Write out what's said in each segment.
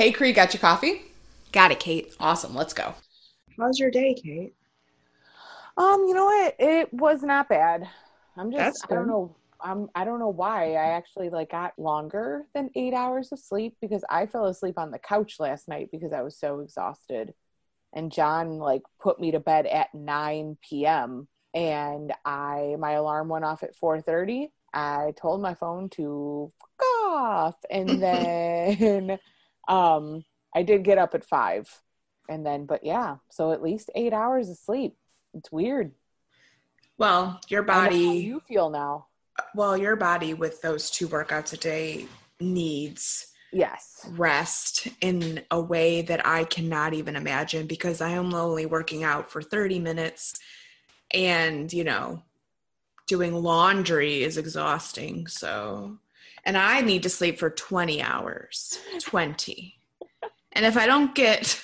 Hey, Cree, got your coffee? Got it, Kate. Awesome. Let's go. How's your day, Kate? Um, you know what? It was not bad. I'm just That's I don't know. I'm I don't know why I actually like got longer than eight hours of sleep because I fell asleep on the couch last night because I was so exhausted. And John like put me to bed at 9 p.m. and I my alarm went off at 4:30. I told my phone to fuck off and then um I did get up at 5 and then but yeah, so at least 8 hours of sleep. It's weird. Well, your I know how body, you feel now. well, your body with those two workouts a day needs Yes. rest in a way that I cannot even imagine because I am only working out for 30 minutes and, you know, doing laundry is exhausting. So, and I need to sleep for 20 hours. 20. And if I don't get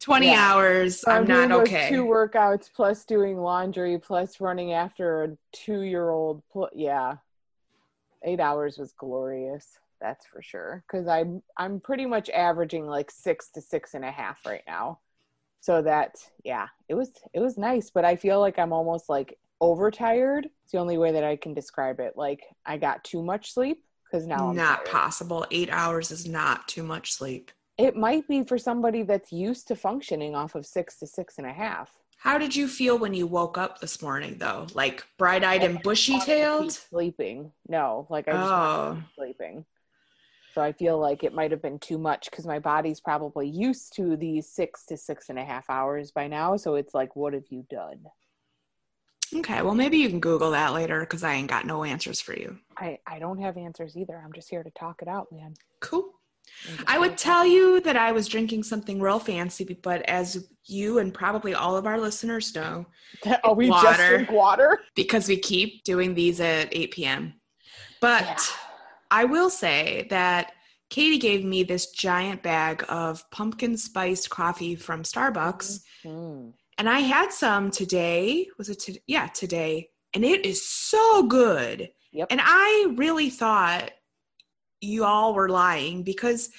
20 Yeah. hours, So I'm, doing not okay. Two workouts plus doing laundry plus running after a two-year-old. Pl- yeah, eight hours was glorious. That's for sure. Because I'm I'm pretty much averaging like six to six and a half right now. So that yeah, it was it was nice. But I feel like I'm almost like overtired. It's the only way that I can describe it. Like I got too much sleep because now I'm not tired. possible. Eight hours is not too much sleep. It might be for somebody that's used to functioning off of six to six and a half. How did you feel when you woke up this morning, though? Like bright eyed and bushy wanted to keep tailed? sleeping. No, like I just wanted Oh, sleeping. So I feel like it might have been too much because my body's probably used to these six to six and a half hours by now. So it's like, what have you done? Okay. Well, maybe you can Google that later because I ain't got no answers for you. I I don't have answers either. I'm just here to talk it out, man. Cool. Just I would tell you that I was drinking something real fancy, but as you and probably all of our listeners know. Oh, we just water. drink water. because we keep doing these at 8 p.m. But Yeah. I will say that Katie gave me this giant bag of pumpkin spiced coffee from Starbucks. Mm. And I had some today. Was it? Yeah, today. And it is so good. Yep. And I really thought you all were lying because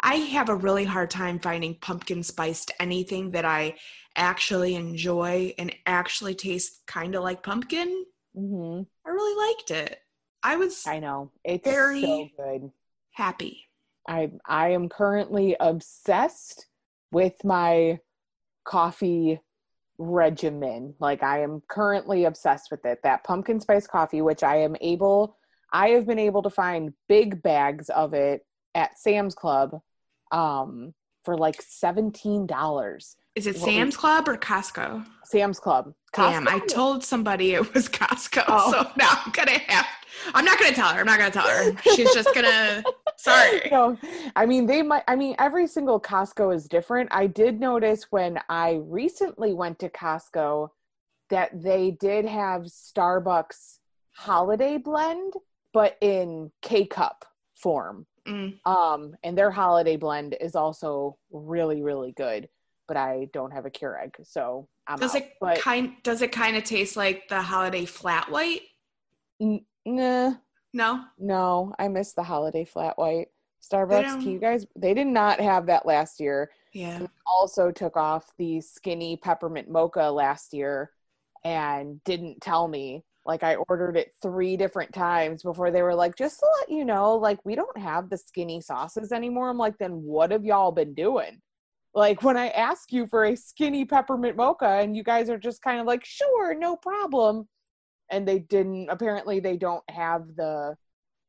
I have a really hard time finding pumpkin spiced anything that I actually enjoy and actually tastes kind of like pumpkin. hmm I really liked it. I was I know it's Very- so good. happy. I I am currently obsessed with my coffee regimen. Like I am currently obsessed with it. That pumpkin spice coffee, which I am able I have been able to find big bags of it at Sam's Club um for like $17. Is it What we- Sam's Club or Costco? Sam's Club. Damn, I told somebody it was Costco, Oh. so now I'm gonna have. I'm not gonna tell her. I'm not gonna tell her. She's just gonna. Sorry. no, I mean they might. I mean every single Costco is different. I did notice when I recently went to Costco that they did have Starbucks holiday blend, but in K cup form. Mm. Um, and their holiday blend is also really, really good. But I don't have a Keurig, so I'm Does out. it But kind? Does it kind of taste like the holiday flat white? n- nah, No. no, I miss the holiday flat white. Starbucks, can um, you guys? They did not have that last year. Yeah. also took off the skinny peppermint mocha last year and didn't tell me. Like I ordered it three different times before they were like, just to let you know, like we don't have the skinny sauces anymore. I'm like, then what have y'all been doing? Like when I ask you for a skinny peppermint mocha and you guys are just kind of like, sure, no problem. And they didn't apparently they don't have the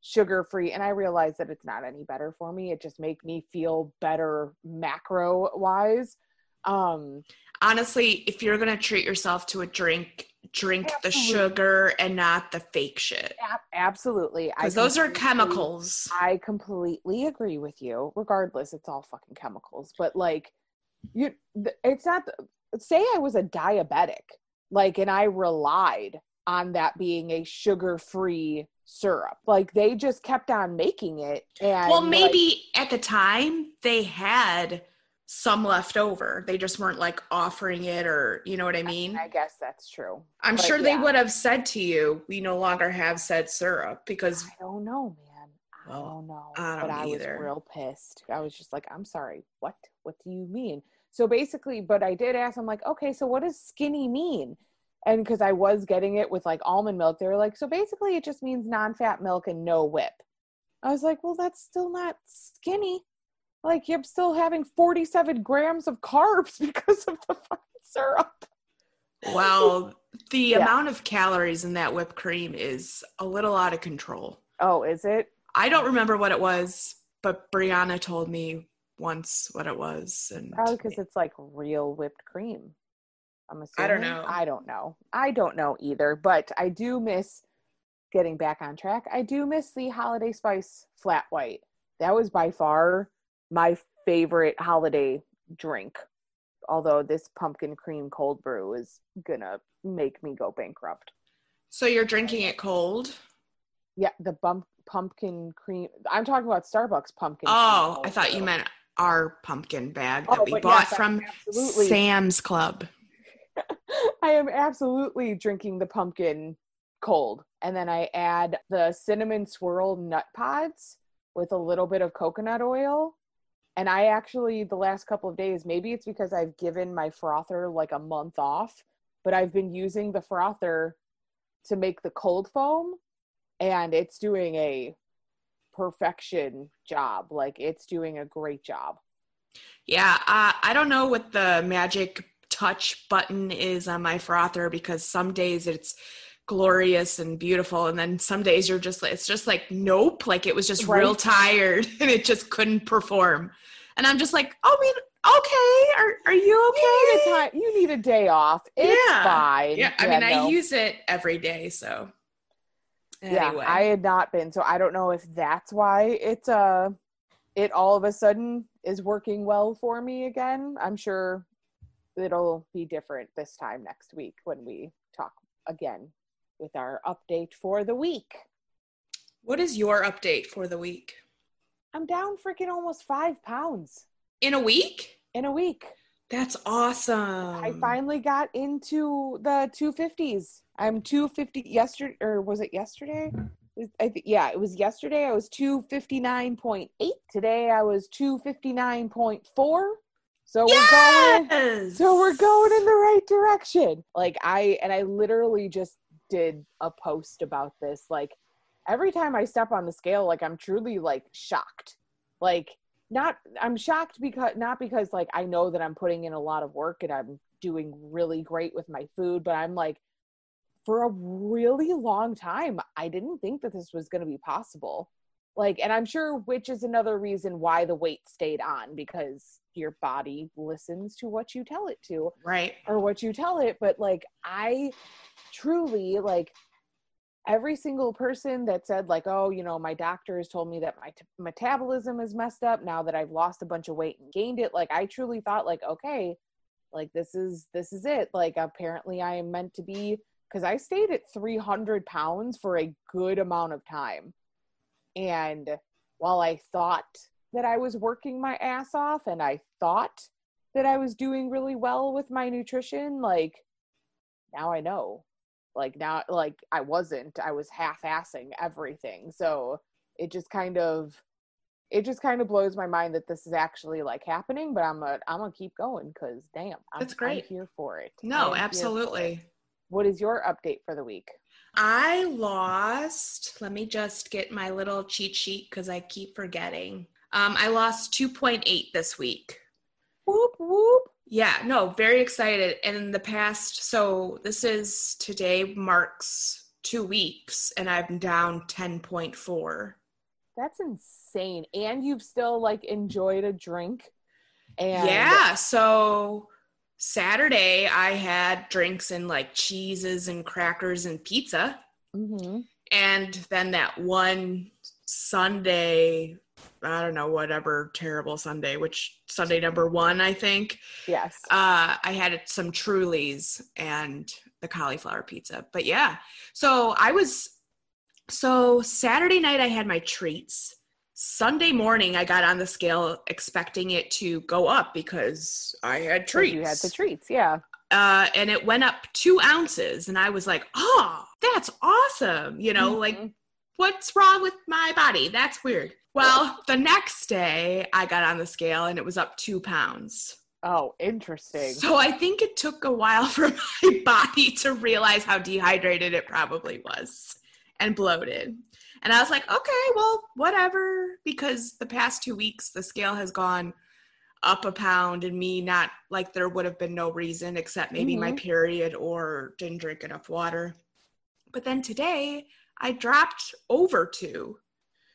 sugar free and I realize that it's not any better for me. It just make me feel better macro wise. Um Honestly, if you're gonna treat yourself to a drink, drink the sugar and not the fake shit, ab- absolutely. Because those are chemicals. I completely agree with you. Regardless, it's all fucking chemicals. But like, you, it's not. Say I was a diabetic, like, and I relied on that being a sugar-free syrup. Like, they just kept on making it, and Well, like, maybe at the time they had some left over. They just weren't like offering it, or you know what I mean. I guess that's true. I'm but sure they would have said to you, "We no longer have said syrup," because I don't know, man. Well, Oh no. I but don't I either. was real pissed. I was just like, I'm sorry. What? What do you mean? So basically, but I did ask, I'm like, okay, so what does skinny mean? And because I was getting it with like almond milk, they were like, so basically it just means non-fat milk and no whip. I was like, well, that's still not skinny. Like you're still having 47 grams of carbs because of the fucking syrup. well, the Yeah. amount of calories in that whipped cream is a little out of control. Oh, is it? I don't remember what it was, but Brianna told me once what it was, and Probably because it's like real whipped cream. I'm assuming. I don't know. I don't know. I don't know either. But I do miss getting back on track. I do miss the holiday spice flat white. That was by far my favorite holiday drink. Although this pumpkin cream cold brew is gonna make me go bankrupt. so you're drinking it cold. Yeah, the bump pumpkin cream. I'm talking about Starbucks pumpkin. Oh, I thought you meant our pumpkin bag that Oh, we bought yes, from absolutely. Sam's Club. I am absolutely drinking the pumpkin cold. And then I add the cinnamon swirl Nutpods with a little bit of coconut oil. And I actually, the last couple of days, maybe it's because I've given my frother like a month off, but I've been using the frother to make the cold foam and it's doing a perfection job. Like it's doing a great job. Yeah, uh, I don't know what the magic touch button is on my frother because some days it's glorious and beautiful, and then some days you're just like it's just like nope, like it was just real tired and it just couldn't perform, and I'm just like, oh, I mean, okay, are are you You need okay? a time. You need a day off. It's Yeah. fine. Yeah, I mean, I no. use it every day, so yeah i had not been so i don't know if that's why it uh it all of a sudden is working well for me again i'm sure it'll be different this time next week when we talk again with our update for the week. What is your update for the week? I'm down freaking almost five pounds. In a week? In a week. That's awesome. I finally got into the 250s. I'm 250 yesterday, or was it yesterday? I th- yeah, it was yesterday. I was 259.8. Today I was 259.4. So yes! we're going so we're going in the right direction. Like I and I literally just did a post about this like every time I step on the scale like I'm truly like shocked. Like not I'm shocked because not because like I know that I'm putting in a lot of work and I'm doing really great with my food, but I'm like for a really long time I didn't think that this was going to be possible. Like and I'm sure which is another reason why the weight stayed on because your body listens to what you tell it to Right. or what you tell it. But like i truly like every single person that said like oh you know my doctor has told me that my t- metabolism is messed up now that i've lost a bunch of weight and gained it like i truly thought like okay like this is this is it. Like apparently i am meant to be because i stayed at 300 pounds for a good amount of time and while i thought that i was working my ass off and i thought that I was doing really well with my nutrition, like now I know. Like now like I wasn't. I was half-assing everything. So it just kind of it just kind of blows my mind that this is actually like happening, but I'm gonna I'm gonna keep going because damn, I'm, That's great. I'm here for it. No, for it. absolutely. What is your update for the week? I lost, let me just get my little cheat sheet because I keep forgetting. Um, I lost 2.8 this week. Whoop whoop. Yeah, no, very excited. And in the past, so this is today marks two weeks, and I'm down 10.4. That's insane. And you've still like enjoyed a drink. And Yeah, so Saturday I had drinks and like cheeses and crackers and pizza. hmm And then that one Sunday, I don't know, whatever terrible Sunday, which Sunday number one, I think, Yes. uh, I had some Trulies and the cauliflower pizza. But yeah, so I was, so Saturday night I had my treats. Sunday morning I got on the scale expecting it to go up because I had treats. You had the treats, yeah. uh, and it went up two ounces, and I was like, "Oh, that's awesome!" You know, like Mhm. what's wrong with my body? That's weird. Well, the next day I got on the scale and it was up two pounds. Oh, interesting. So I think it took a while for my body to realize how dehydrated it probably was and bloated. And I was like, okay, well, whatever. Because the past two weeks, the scale has gone up a pound, and me not like there would have been no reason except maybe my Mhm. period or didn't drink enough water. But then today, I dropped over two.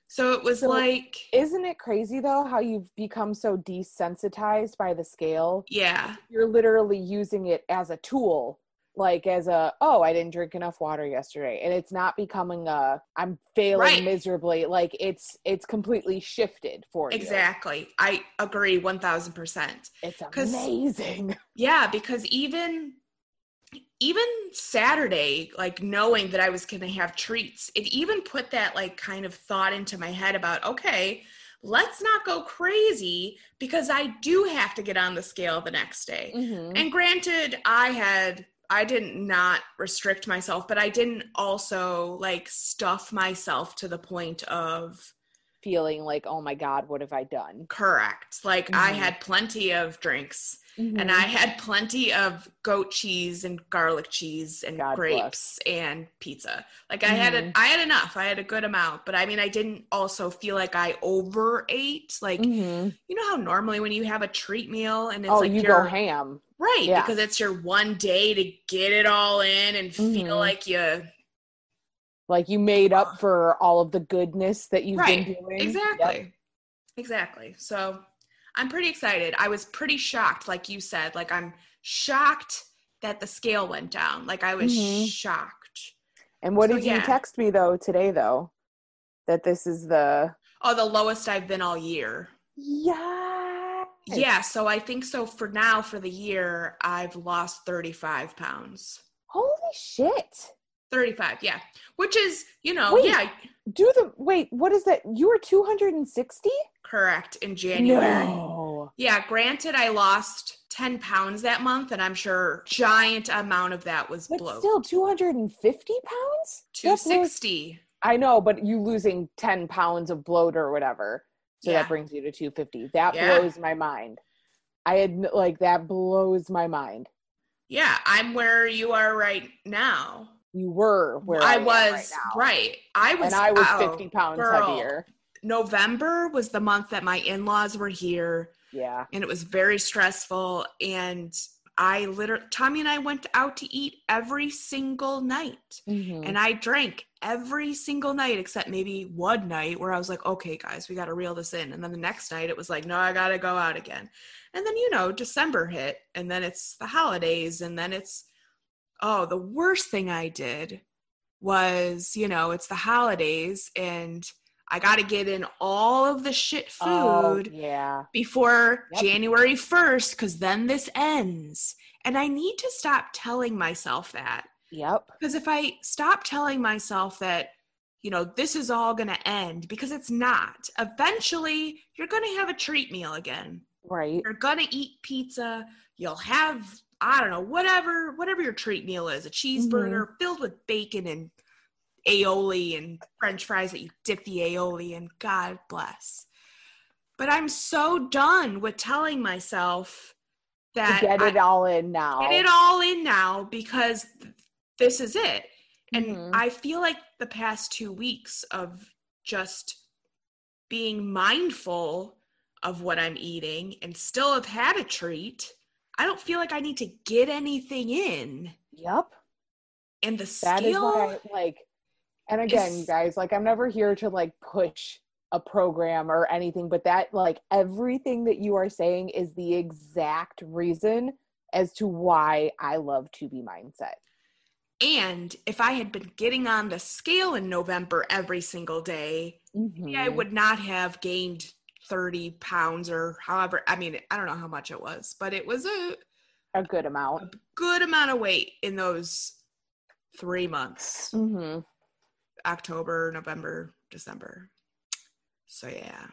So it was So- like, Isn't it crazy though how you've become so desensitized by the scale? yeah, You're literally using it as a tool, like as a oh, I didn't drink enough water yesterday, and it's not becoming a I'm failing Right. miserably. Like it's it's completely shifted for you. exactly. I agree 1000%. it's amazing. Yeah, because even even Saturday, like knowing that I was going to have treats, it even put that like kind of thought into my head about okay, let's not go crazy because I do have to get on the scale the next day. Mhm. And granted, I had I didn't not restrict myself, but I didn't also like stuff myself to the point of Feeling like oh my god, what have I done? correct. Like I Mhm. had plenty of drinks and Mhm. I had plenty of goat cheese and garlic cheese and God grapes and pizza. Like I had a, Mhm. I had enough. I had a good amount, but I mean I didn't also feel like I overate. Like Mhm. you know how normally when you have a treat meal and it's oh, like you your go ham. Right Yeah. because it's your one day to get it all in and feel Mhm. like you Like you made up for all of the goodness that you've right been doing. exactly Yep. exactly so i'm pretty excited i was pretty shocked like you said like i'm shocked that the scale went down like i was Mhm. shocked And what So, did you yeah. text me though today though? That this is the oh the lowest i've been all year yeah. Yeah so i think so for now for the year i've lost 35 pounds Holy shit. 35 yeah which is you know Wait. yeah Do the wait, what is that? You were 260? correct in january No. Yeah, granted, I lost 10 pounds that month, and I'm sure giant amount of that was But bloat. still 250 pounds? That blows- 260. I know, but you losing 10 pounds of bloat or whatever. So Yeah. that brings you to 250. That Yeah. blows my mind. I had like that blows my mind. Yeah, I'm where you are right now. You were where I I, was right right. I was and I was oh, 50 pounds girl. heavier. November was the month that my in-laws were here, Yeah. and it was very stressful. And I literally, Tommy and I went out to eat every single night. Mhm. And I drank every single night except maybe one night where I was like, okay, guys, we got to reel this in. And then the next night it was like, no, I got to go out again. And then, you know, December hit and then it's the holidays. And then it's, oh, the worst thing I did was, you know, it's the holidays and I got to get in all of the shit oh, food Oh, yeah. before Yep. January 1st because then this ends. And I need to stop telling myself that. Yep. Because if I stop telling myself that, you know, this is all going to end, because it's not, eventually you're going to have a treat meal again. Right. You're going to eat pizza. You'll have, I don't know, whatever, whatever your treat meal is a cheeseburger mm-hmm. filled with bacon and aioli and french fries that you dip the aioli in. God bless. But I'm so done with telling myself To that get I- it all in now. get it all in now because th- this is it. And Mhm. I feel like the past two weeks of just being mindful of what I'm eating and still have had a treat, I don't feel like I need to get anything in. Yep. And the That is scale, what I like. And again, you guys, like I'm never here to like push a program or anything, but that like everything that you are saying is the exact reason as to why I love to be mindset. and if I had been getting on the scale in November every single day, maybe I would not have gained 30 pounds or however. I mean, I don't know how much it was, but it was a, a good amount. a good amount of weight in those three months hmm October, November, December. So, yeah.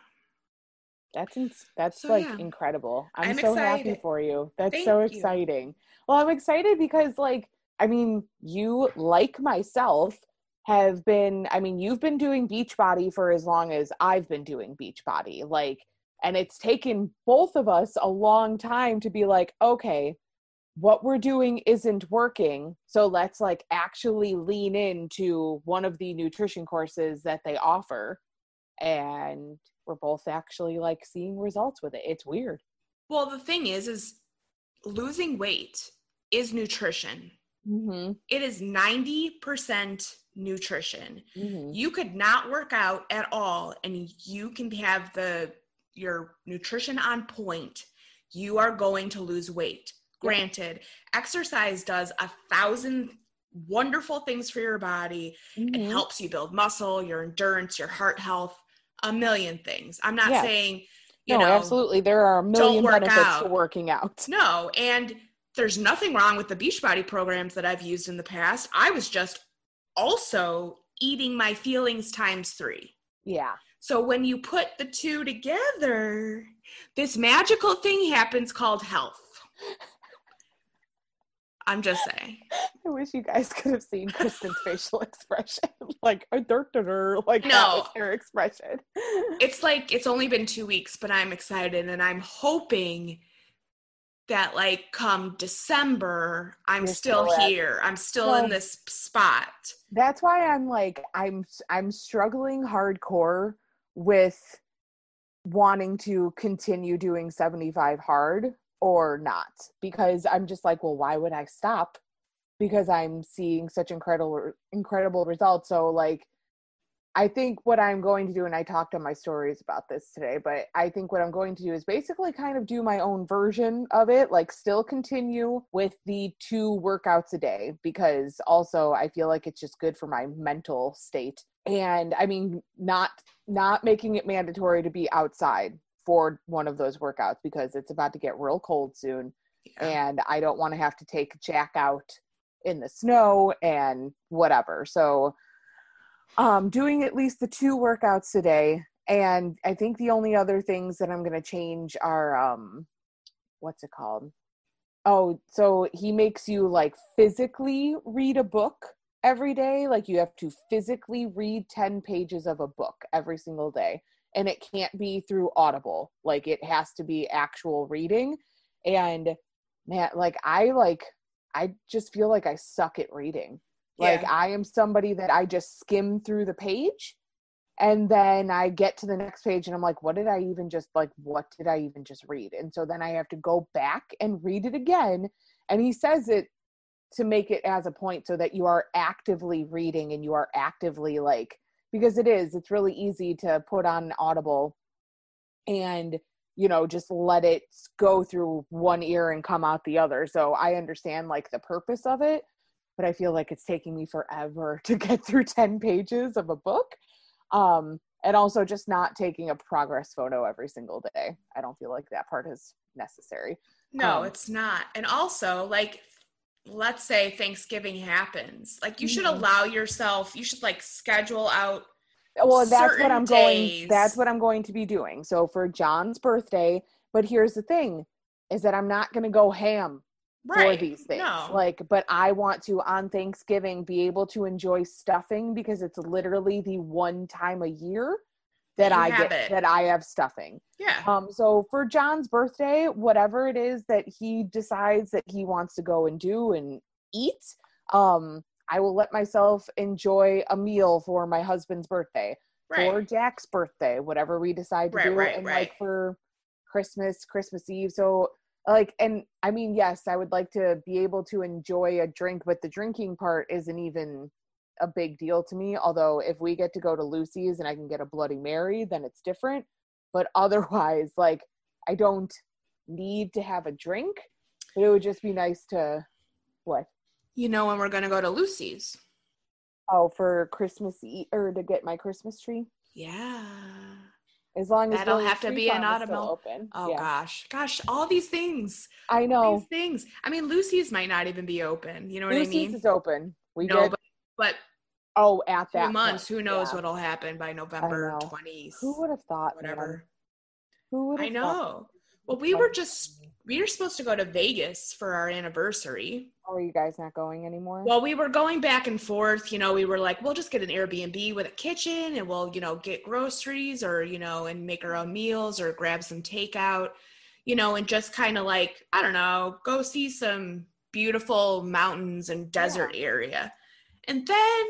That's ins- that's So, like yeah. incredible. I'm, I'm so happy for you. That's Thank so you. exciting. Well, I'm excited because like I mean, you like myself have been I mean, you've been doing Beachbody for as long as I've been doing Beachbody. Like and it's taken both of us a long time to be like, okay, what we're doing isn't working. So let's like actually lean into one of the nutrition courses that they offer. And we're both actually like seeing results with it. It's weird. Well, the thing is, is losing weight is nutrition. Mm-hmm. It is 90% nutrition. Mm-hmm. You could not work out at all and you can have the your nutrition on point. You are going to lose weight. Granted, exercise does a thousand wonderful things for your body. It Mhm. helps you build muscle, your endurance, your heart health, a million things. I'm not Yeah. saying, you no, know, absolutely. There are a million benefits to working out. no, and there's nothing wrong with the Beachbody programs that I've used in the past. I was just also eating my feelings times three. Yeah. So when you put the two together, this magical thing happens called health. I'm just saying. I wish you guys could have seen Kristen's facial expression. like a dirt dirt like that No. was her expression. It's like it's only been two weeks, but I'm excited and I'm hoping that like come December, I'm still, still at- here. I'm still Well- in this spot. That's why I'm like I'm I'm struggling hardcore with wanting to continue doing 75 hard or not because I'm just like, well, why would I stop? Because I'm seeing such incredible incredible results. So like I think what I'm going to do, and I talked on my stories about this today, but I think what I'm going to do is basically kind of do my own version of it, like still continue with the two workouts a day, because also I feel like it's just good for my mental state. And I mean, not not making it mandatory to be outside for one of those workouts because it's about to get real cold soon Yeah. and I don't want to have to take Jack out in the snow and whatever. So um doing at least the two workouts today and I think the only other things that I'm going to change are um what's it called? Oh, so he makes you like physically read a book every day, like you have to physically read 10 pages of a book every single day and it can't be through audible. Like it has to be actual reading. And man like i like i just feel like i suck at reading. Like i am somebody that i just skim through the page and then i get to the next page and i'm like what did i even just like what did i even just read? And so then i have to go back and read it again. And he says it to make it as a point so that you are actively reading and you are actively like because it is it's really easy to put on audible and you know just let it go through one ear and come out the other. So i understand like the purpose of it but i feel like it's taking me forever to get through 10 pages of a book um and also just not taking a progress photo every single day. I don't feel like that part is necessary. No, Um, it's not. And also, like, let's say Thanksgiving happens. Like, you should Mhm. allow yourself, you should like schedule out. well that's what i'm going that's what i'm going to be doing so for john's birthday but here's the thing is that i'm not going to go ham Right. for these things. No. Like, but I want to on Thanksgiving be able to enjoy stuffing because it's literally the one time a year that You I get it. that I have stuffing. yeah. Um, so for John's birthday, whatever it is that he decides that he wants to go and do and eat, um, I will let myself enjoy a meal for my husband's birthday, right. for Jack's birthday, whatever we decide to Right, do, right, and right. like for Christmas, Christmas Eve. So like, and I mean, yes, I would like to be able to enjoy a drink, but the drinking part isn't even a big deal to me. Although if we get to go to Lucy's and I can get a Bloody Mary, then it's different. But otherwise, like, I don't need to have a drink, but it would just be nice to what? you know when we're gonna go to Lucy's. Oh, for Christmas Eve or to get my Christmas tree. Yeah. As long as That'll have to be an. Open. Oh yeah. gosh. Gosh, all these things. I know. These things. I mean, Lucy's might not even be open. You know what Lucy's I mean? Lucy's is open. We no, did. but, but oh, at that months, point, who knows yeah. what'll happen by November. 20th. Who would have thought? man? whatever. Who would I know. Well, we were just we were supposed to go to Vegas for our anniversary. Oh, are you guys not going anymore? Well, we were going back and forth. You know, we were like, we'll just get an Airbnb with a kitchen and we'll, you know, get groceries or, you know, and make our own meals or grab some takeout, you know, and just kind of like, I don't know, go see some beautiful mountains and desert area. And then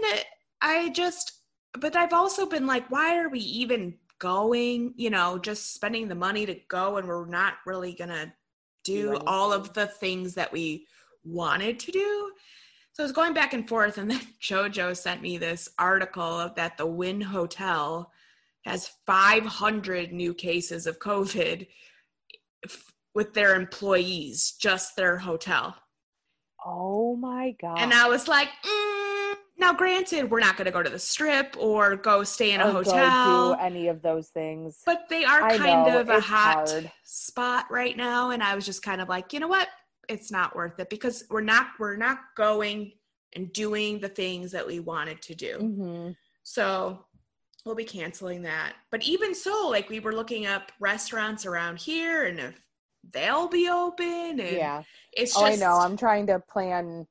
I just, but I've also been like, why are we even going? You know, just spending the money to go and we're not really going to do all of the things that we wanted to do. So I was going back and forth, and then JoJo sent me this article of that the Wynn Hotel has 500 new cases of COVID f- with their employees, just their hotel. oh my god! And I was like, mm. Now, granted, we're not going to go to the strip or go stay in a Or hotel. do any of those things. But they are I kind know, of a hot hard. spot right now, and I was just kind of like, you know what? It's not worth it because we're not we're not going and doing the things that we wanted to do. hmm So we'll be canceling that. But even so, like we were looking up restaurants around here and if they'll be open and Yeah. it's Oh, I know. I'm trying to plan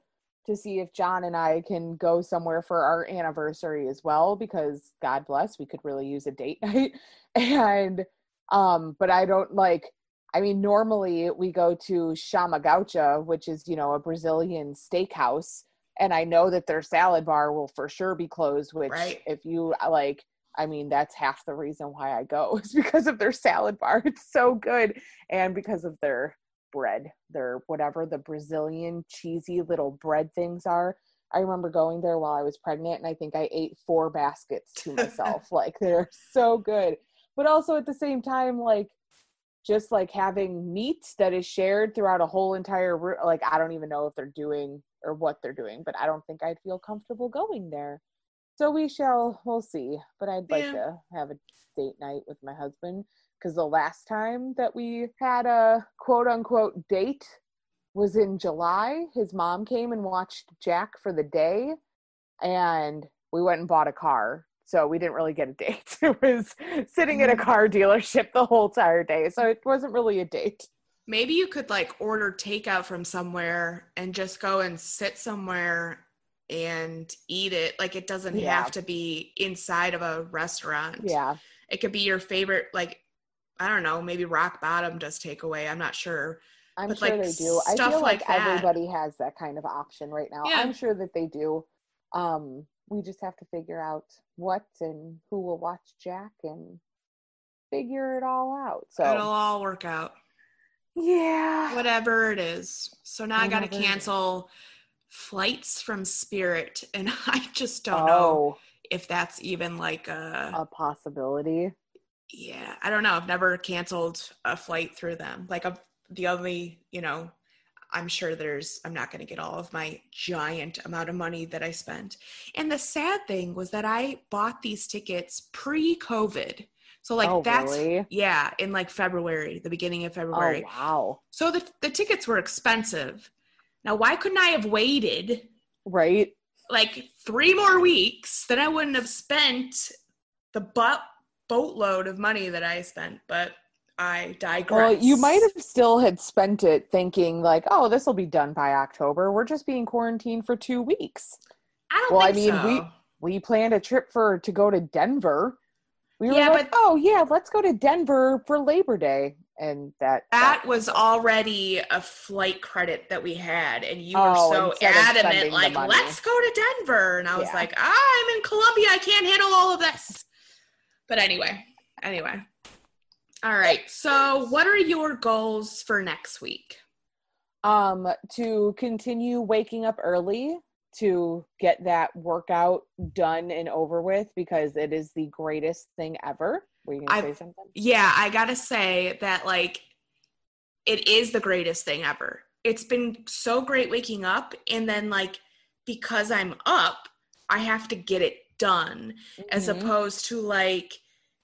to see if John and I can go somewhere for our anniversary as well because God bless, we could really use a date night. And um but I don't like I mean normally we go to Chama Gaucha, which is, you know, a Brazilian steakhouse, and I know that their salad bar will for sure be closed, which Right. if you uh, like I mean, that's half the reason why I go is because of their salad bar. It's so good. And because of their bread, their whatever the Brazilian cheesy little bread things are. I remember going there while I was pregnant and I think I ate four baskets to myself. like they're so good. But also at the same time, like just like having meat that is shared throughout a whole entire room. Like I don't even know if they're doing or what they're doing, but I don't think I'd feel comfortable going there. So we shall, we'll see. But I'd like Yeah. to have a date night with my husband because the last time that we had a quote unquote date was in July. His mom came and watched Jack for the day, and we went and bought a car. So we didn't really get a date. It was sitting at a mm-hmm. car dealership the whole entire day. So it wasn't really a date. maybe you could like order takeout from somewhere and just go and sit somewhere and eat it. Like it doesn't Yeah. have to be inside of a restaurant. Yeah. It could be your favorite like I don't know, maybe Rock Bottom does take away. I'm not sure. I'm But, sure like, they do. I feel like, like everybody has that kind of option right now. Yeah. I'm sure that they do. Um, we just have to figure out what and who will watch Jack and figure it all out. So It'll all work out. yeah. Whatever it is. So now I got to Whatever it is. cancel flights from Spirit and I just don't know oh, if that's even like a a possibility. Yeah i don't know i've never canceled a flight through them like a, the only you know i'm sure there's i'm not going to get all of my giant amount of money that i spent and the sad thing was that i bought these tickets pre-covid so like oh, that's really? yeah in like february the beginning of February. Oh, february wow. so the, the tickets were expensive now why couldn't i have waited Right. like three more weeks, then I wouldn't have spent the butt boatload of money that I spent. But I digress. Well, you might have still had spent it thinking like, oh, this will be done by October. We're just being quarantined for two weeks. I don't well, I mean, so. we- we planned a trip for to go to Denver. We were Yeah, like, but- oh yeah, let's go to Denver for Labor Day, and that that was already a flight credit that we had, and you were Oh, so adamant, like, let's go to Denver. And I was Yeah. like, I'm in Columbia. I can't handle all of this. But anyway, anyway. All right. So, what are your goals for next week? um to continue waking up early to get that workout done and over with because it is the greatest thing ever. Were you gonna I've- say something? yeah, I gotta say that like it is the greatest thing ever. It's been so great waking up, and then like because I'm up, I have to get it done as Mhm. opposed to like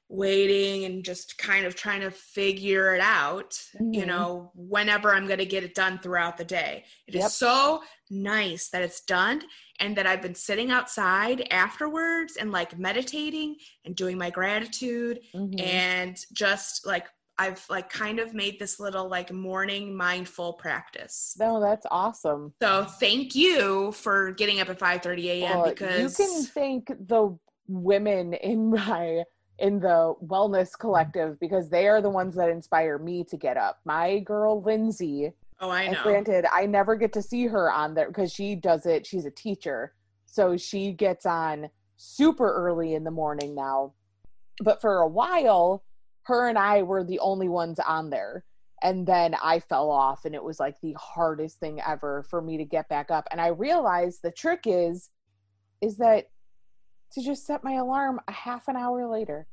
waiting and just kind of trying to figure it out, you Mhm. know, whenever I'm going to get it done throughout the day. It is Yep. so nice that it's done and that I've been sitting outside afterwards and like meditating and doing my gratitude Mhm. and just like I've like kind of made this little like morning mindful practice. No, that's awesome. So thank you for getting up at 5 30 a.m. Well, because you can thank the women in my in the wellness collective because they are the ones that inspire me to get up. My girl Lindsay, oh I know. granted, I never get to see her on there because she does it. She's a teacher, so she gets on super early in the morning now. But for a while, her and I were the only ones on there. And then I fell off, and it was like the hardest thing ever for me to get back up. And I realized the trick is, is that to just set my alarm a half an hour later.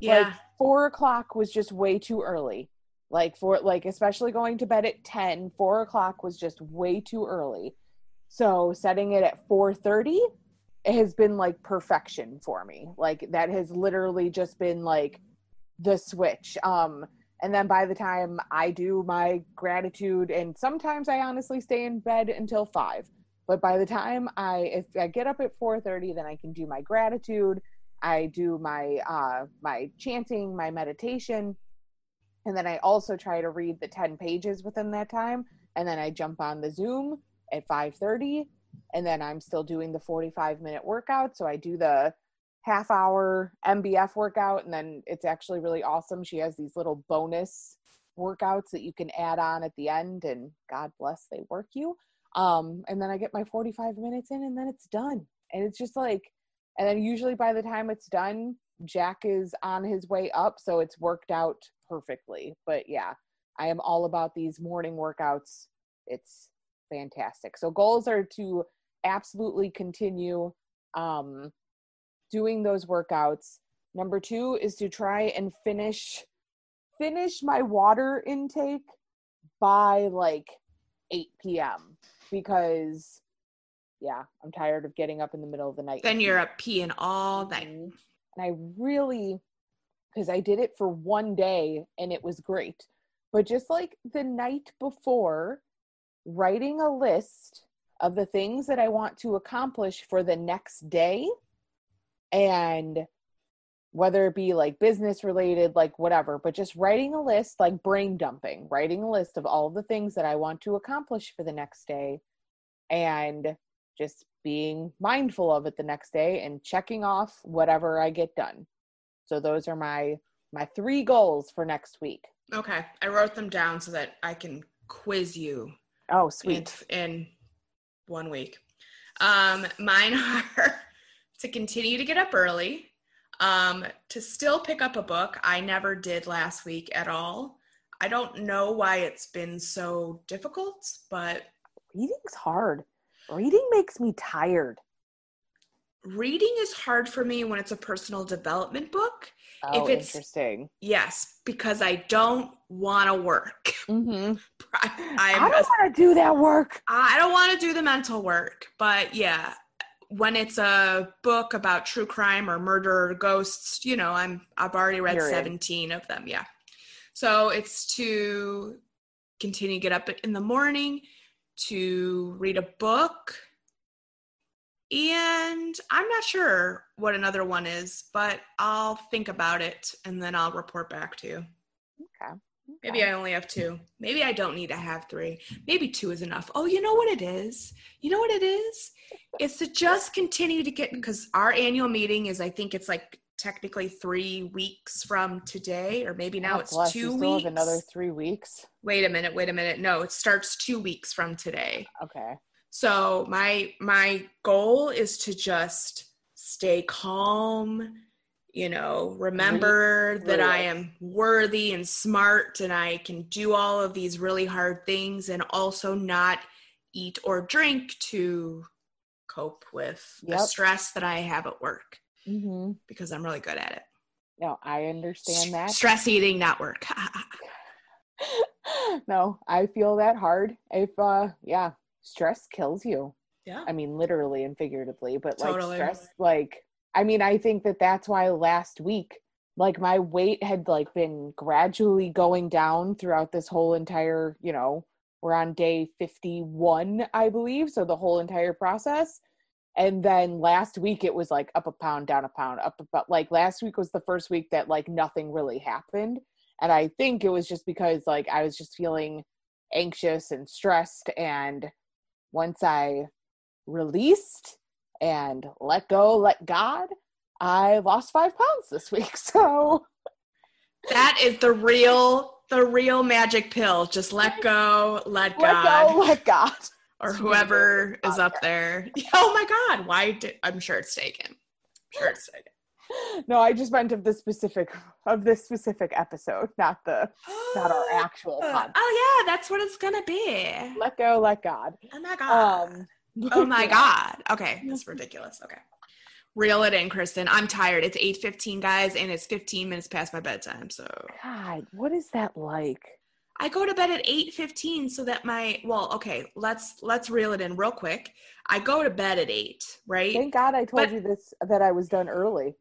yeah. Like four o'clock was just way too early. Like for like especially going to bed at 10, four o'clock was just way too early. So setting it at four thirty it has been like perfection for me. Like that has literally just been like the switch. Um and then by the time I do my gratitude and sometimes I honestly stay in bed until five. But by the time I if I get up at four thirty, then I can do my gratitude. I do my uh my chanting, my meditation, and then I also try to read the 10 pages within that time and then I jump on the Zoom at 5:30 and then I'm still doing the 45 minute workout so I do the half hour MBF workout and then it's actually really awesome she has these little bonus workouts that you can add on at the end and God bless they work you um and then I get my 45 minutes in and then it's done and it's just like and then usually by the time it's done Jack is on his way up, so it's worked out perfectly. But yeah, I am all about these morning workouts. It's fantastic. So goals are to absolutely continue um, doing those workouts. Number two is to try and finish finish my water intake by like 8 p.m. because yeah, I'm tired of getting up in the middle of the night. then you're up peeing all night. Mhm. And I really, because I did it for one day and it was great. But just like the night before, writing a list of the things that I want to accomplish for the next day and whether it be like business related, like whatever, but just writing a list, like brain dumping, writing a list of all the things that I want to accomplish for the next day and just being mindful of it the next day and checking off whatever I get done. So those are my my three goals for next week. Okay. I wrote them down so that I can quiz you Oh, in, sweet. in one week. Um, mine are to continue to get up early, um, to still pick up a book. I never did last week at all. I don't know why it's been so difficult, but Reading's hard. Reading makes me tired. reading is hard for me when it's a personal development book. Oh, it's- interesting. Yes, because I don't want to work. Mm-hmm. I, I don't want to do that work. I don't want to do the mental work, but yeah, when it's a book about true crime or murder or ghosts, you know, I'm I've already read You're in. 17 of them, yeah. So it's to continue to get up in the morning, to read a book, and I'm not sure what another one is, but I'll think about it and then I'll report back to you. Okay. Maybe I only have two. Maybe I don't need to have three. Maybe two is enough. Oh, you know what it is? You know what it is? It's to just continue to get because our annual meeting is, I think it's like technically three weeks from today, or maybe now God it's bless, two you still weeks. have another three weeks. Wait a minute, wait a minute. No, it starts two weeks from today. Okay. So my my goal is to just stay calm, you know, remember that I am worthy and smart and I can do all of these really hard things and also not eat or drink to cope with the stress that I have at work Mm-hmm. because I'm really good at it. No, I understand that. Stress eating, not work. no, I feel that hard. If uh yeah, stress kills you. yeah. I mean literally and figuratively, but like stress like I mean I think that that's why last week like my weight had like been gradually going down throughout this whole entire, you know, we're on day 51, I believe, so the whole entire process. And then last week it was like up a pound, down a pound, up about like last week was the first week that like nothing really happened. And I think it was just because like I was just feeling anxious and stressed. And once I released and let go, let God, I lost five pounds this week. So That is the real the real magic pill. Just let go, let, let God. go, let God. or whoever is up there. Oh my God! Why? Did, I'm sure it's taken. I'm sure it's taken. No, I just meant of the specific of this specific episode, not the not our actual pod. Oh yeah, that's what it's gonna be. Let go, let God. Oh my God. Um oh my God. Okay, that's ridiculous. Okay, reel it in, Kristen. I'm tired. It's 8:15, guys, and it's 15 minutes past my bedtime. So God, what is that like? I go to bed at 8:15 so that my well, okay, let's let's reel it in real quick. I go to bed at eight, right? Thank God I told But- you this that I was done early.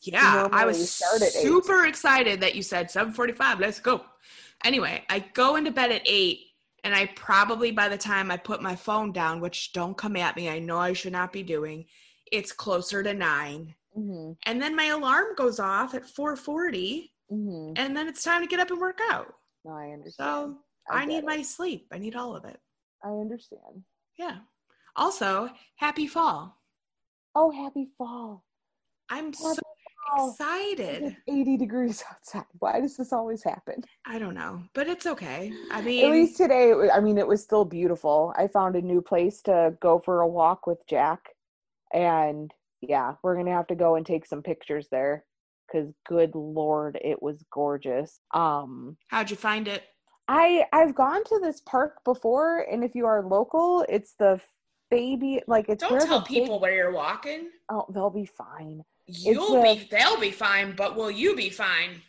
Yeah, I was super excited that you said 7:45. Let's go. Anyway, I go into bed at 8 and I probably by the time I put my phone down, which don't come at me, I know I should not be doing, it's closer to 9. Mm-hmm. And then my alarm goes off at 4:40 Mm-hmm. and then it's time to get up and work out. No, I understand. So, I I, need it. my sleep. I need all of it. I understand. Yeah. Also, happy fall. Oh, happy fall. I'm so Happy fall. Excited. It's 80 degrees outside. Why does this always happen? I don't know, but it's okay. I mean, At least today, I mean, it was still beautiful. I found a new place to go for a walk with Jack. And yeah, we're going to have to go and take some pictures there because good lord, it was gorgeous. Um, how'd you find it? I I've gone to this park before, and if you are local, it's the baby like it's Don't tell people big- where you're walking. oh, they'll be fine. You'll a- be they'll be fine, but will you be fine?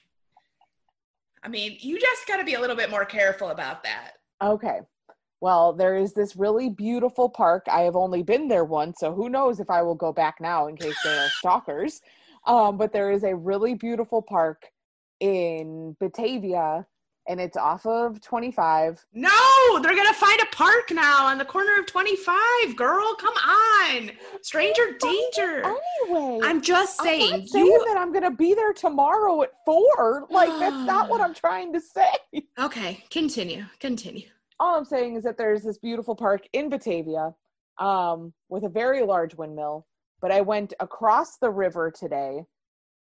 I mean, you just got to be a little bit more careful about that. Okay. Well, there is this really beautiful park. I have only been there once, so who knows if I will go back now in case there are stalkers. Um, but there is a really beautiful park in Batavia, and it's off of 25. No, they're going to find a park now on the corner of 25. Girl, come on. Stranger danger. Anyway, I'm just saying. I'm saying, not saying you that I'm gonna be there tomorrow at four. Like that's not what I'm trying to say. Okay, continue. Continue. All I'm saying is that there's this beautiful park in Batavia, um, with a very large windmill. But I went across the river today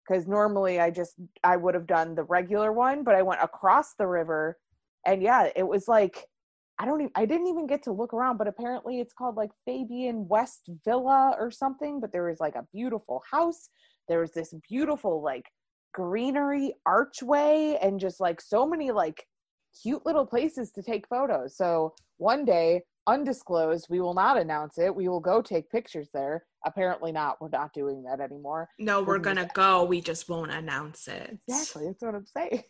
because normally I just I would have done the regular one, but I went across the river, and yeah, it was like I don't even I didn't even get to look around, but apparently it's called like Fabyan West Villa or something. But there was like a beautiful house. There was this beautiful like greenery archway and just like so many like cute little places to take photos. So one day, undisclosed, we will not announce it. We will go take pictures there. Apparently not. We're not doing that anymore. No, we're to go. We just won't announce it. Exactly. That's what I'm saying.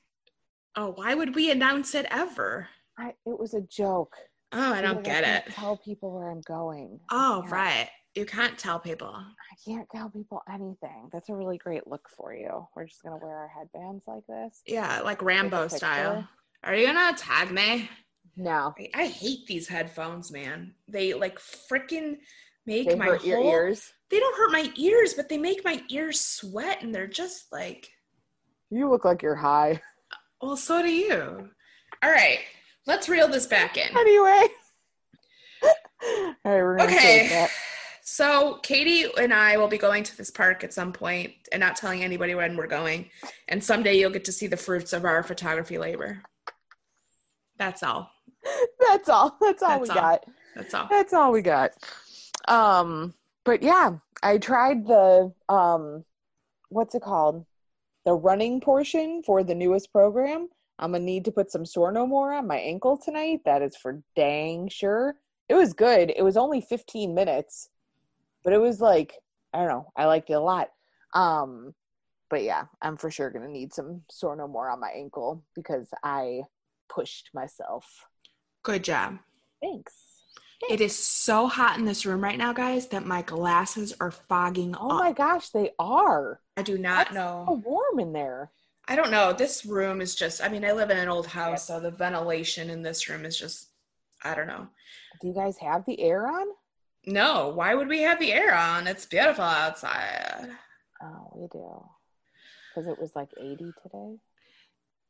Oh, why would we announce it ever? I, it was a joke. Oh, I don't get can't it. Tell people where I'm going. Oh, right. You can't tell people. I can't tell people anything. That's a really great look for you. We're just gonna wear our headbands like this. Yeah, like Rambo style. Are you gonna tag me? No, I, I hate these headphones, man. They like freaking make they my hurt your whole- ears. They don't hurt my ears, but they make my ears sweat, and they're just like, You look like you're high. well, so do you. All right, let's reel this back in. Anyway. All right, Okay. that. So Katie and I will be going to this park at some point and not telling anybody when we're going. And someday you'll get to see the fruits of our photography labor. That's all. That's all. That's all That's we all. got. That's all. That's all we got. Um, but yeah, I tried the um, what's it called? The running portion for the newest program. I'm gonna need to put some sore no more on my ankle tonight. That is for dang sure. It was good. It was only 15 minutes, but it was like I don't know. I liked it a lot. Um, but yeah, I'm for sure gonna need some sore no more on my ankle because I pushed myself. Good job. Thanks. It is so hot in this room right now, guys, that my glasses are fogging Oh up. my gosh, they are. I do not That's know. so warm in there. I don't know. This room is just, I mean, I live in an old house, so the ventilation in this room is just, I don't know. Do you guys have the air on? No, why would we have the air on? It's beautiful outside. Oh, we do. Because it was like 80 today.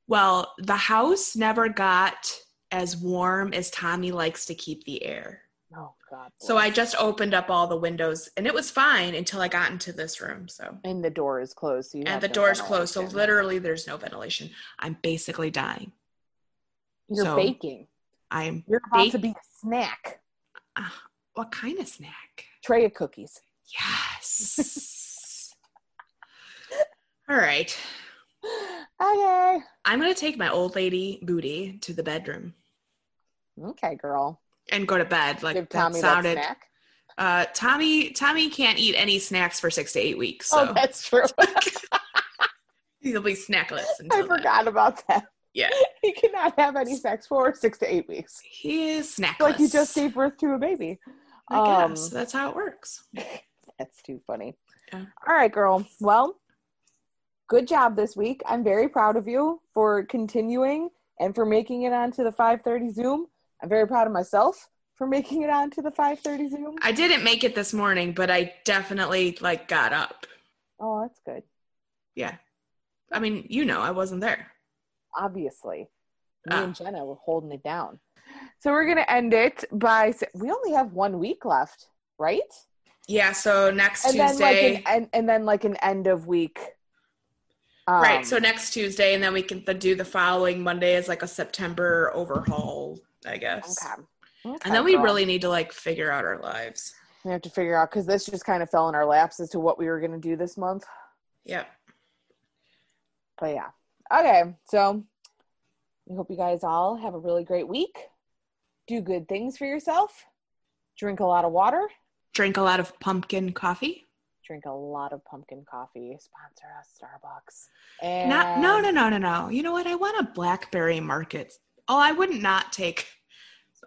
Well, the house never got as warm as Tommy likes to keep the air. Oh God. So I just opened up all the windows and it was fine until I got into this room. So and the door is closed. So and the no is closed. So literally there's no ventilation. I'm basically dying. you're so- baking. I'm You're about bake- to be a snack. uh, what kind of snack? Tray of cookies. Yes. all right. Okay. I'm gonna take my old lady booty to the bedroom Okay, girl. and go to bed. Like Give that Tommy that sounded. snack. Uh, Tommy, Tommy can't eat any snacks for six to eight weeks, so Oh, that's true. he'll be snackless. Until I then. forgot about that. Yeah, He cannot have any sex for six to eight weeks. he is snackless. Like he just gave birth to a baby. I um, guess that's how it works. That's too funny. Yeah. All right, girl. Well, good job this week. I'm very proud of you for continuing and for making it onto the 5:30 Zoom. I'm very proud of myself for making it onto the 5:30 Zoom. I didn't make it this morning, but I definitely like got up. Oh, that's good. Yeah, I mean, you know, I wasn't there. Obviously, me Ah. and Jenna were holding it down. So we're gonna end it by. We only have one week left, right? Yeah, so next And then like Tuesday, an and, and then like an end of week. Um, right? So next Tuesday, and then we can th- do the following Monday as like a September overhaul, I guess. okay. Okay, And then we girl. really need to like figure out our lives. We have to figure out because this just kind of fell in our laps as to what we were going to do this month. Yep. But yeah. Okay. So we hope you guys all have a really great week. Do good things for yourself. Drink a lot of water. Drink a lot of pumpkin coffee. Drink a lot of pumpkin coffee. Sponsor us, Starbucks. And Not no no no no no. You know what? I want a blackberry market. Oh, I wouldn't not take.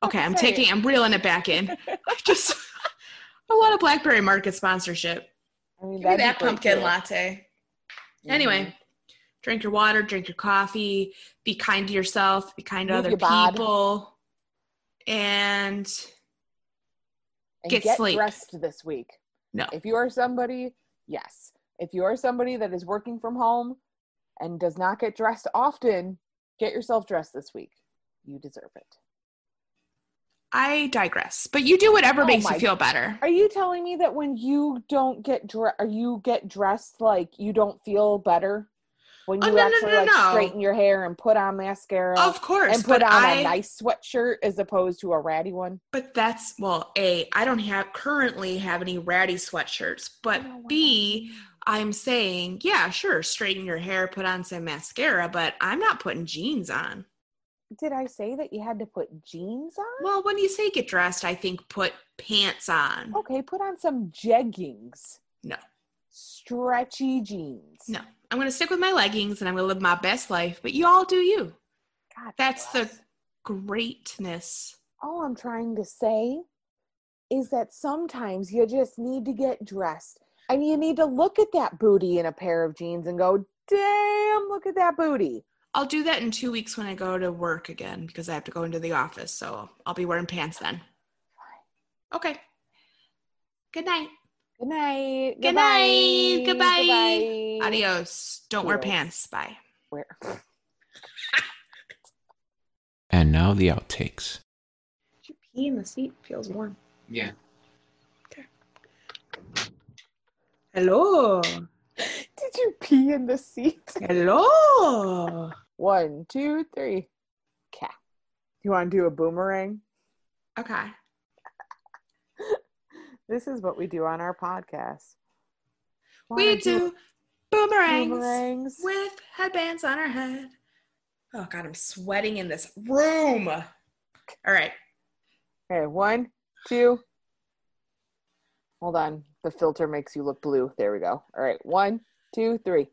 Okay, I'm taking. I'm reeling it back in. I just. I want a blackberry market sponsorship. I mean, Give me that pumpkin too. latte. Mhm. Anyway, drink your water, drink your coffee, be kind to yourself, be kind to Move other people, and and get get, sleep. dressed this week. No. If you are somebody, yes. If you are somebody that is working from home and does not get dressed often, get yourself dressed this week. You deserve it. I digress. But you do whatever Oh makes you feel better. Are you telling me that when you don't get dressed, you get dressed like you don't feel better? When Oh, you no, no, actually no, like no. straighten your hair and put on mascara Of course, and put on I a nice sweatshirt as opposed to a ratty one? but that's well, A, I don't have currently have any ratty sweatshirts, but oh, B, I'm saying, yeah, sure, straighten your hair, put on some mascara, but I'm not putting jeans on. Did I say that you had to put jeans on? Well, when you say get dressed, I think put pants on. Okay, put on some jeggings. No. Stretchy jeans. No, I'm going to stick with my leggings and I'm going to live my best life, but you all do you. God That's the greatness. All I'm trying to say is that sometimes you just need to get dressed and you need to look at that booty in a pair of jeans and go, damn, look at that booty. I'll do that in two weeks when I go to work again because I have to go into the office. So I'll be wearing pants then. Okay. Good night. Good night. Good night. Goodbye. Adios. Don't wear pants. Bye. Where? And now the outtakes. Did you pee in the seat? Feels warm. Yeah. Okay. Hello. Did you pee in the seat? Hello. One, two, three. Cat. You want to do a boomerang? Okay. This is what we do on our podcast. We Wanna do boomerangs, boomerangs. with headbands on our head. Oh, God, I'm sweating in this room. All right. Okay, one, two. Hold on. The filter makes you look blue. There we go. All right, one, two, three.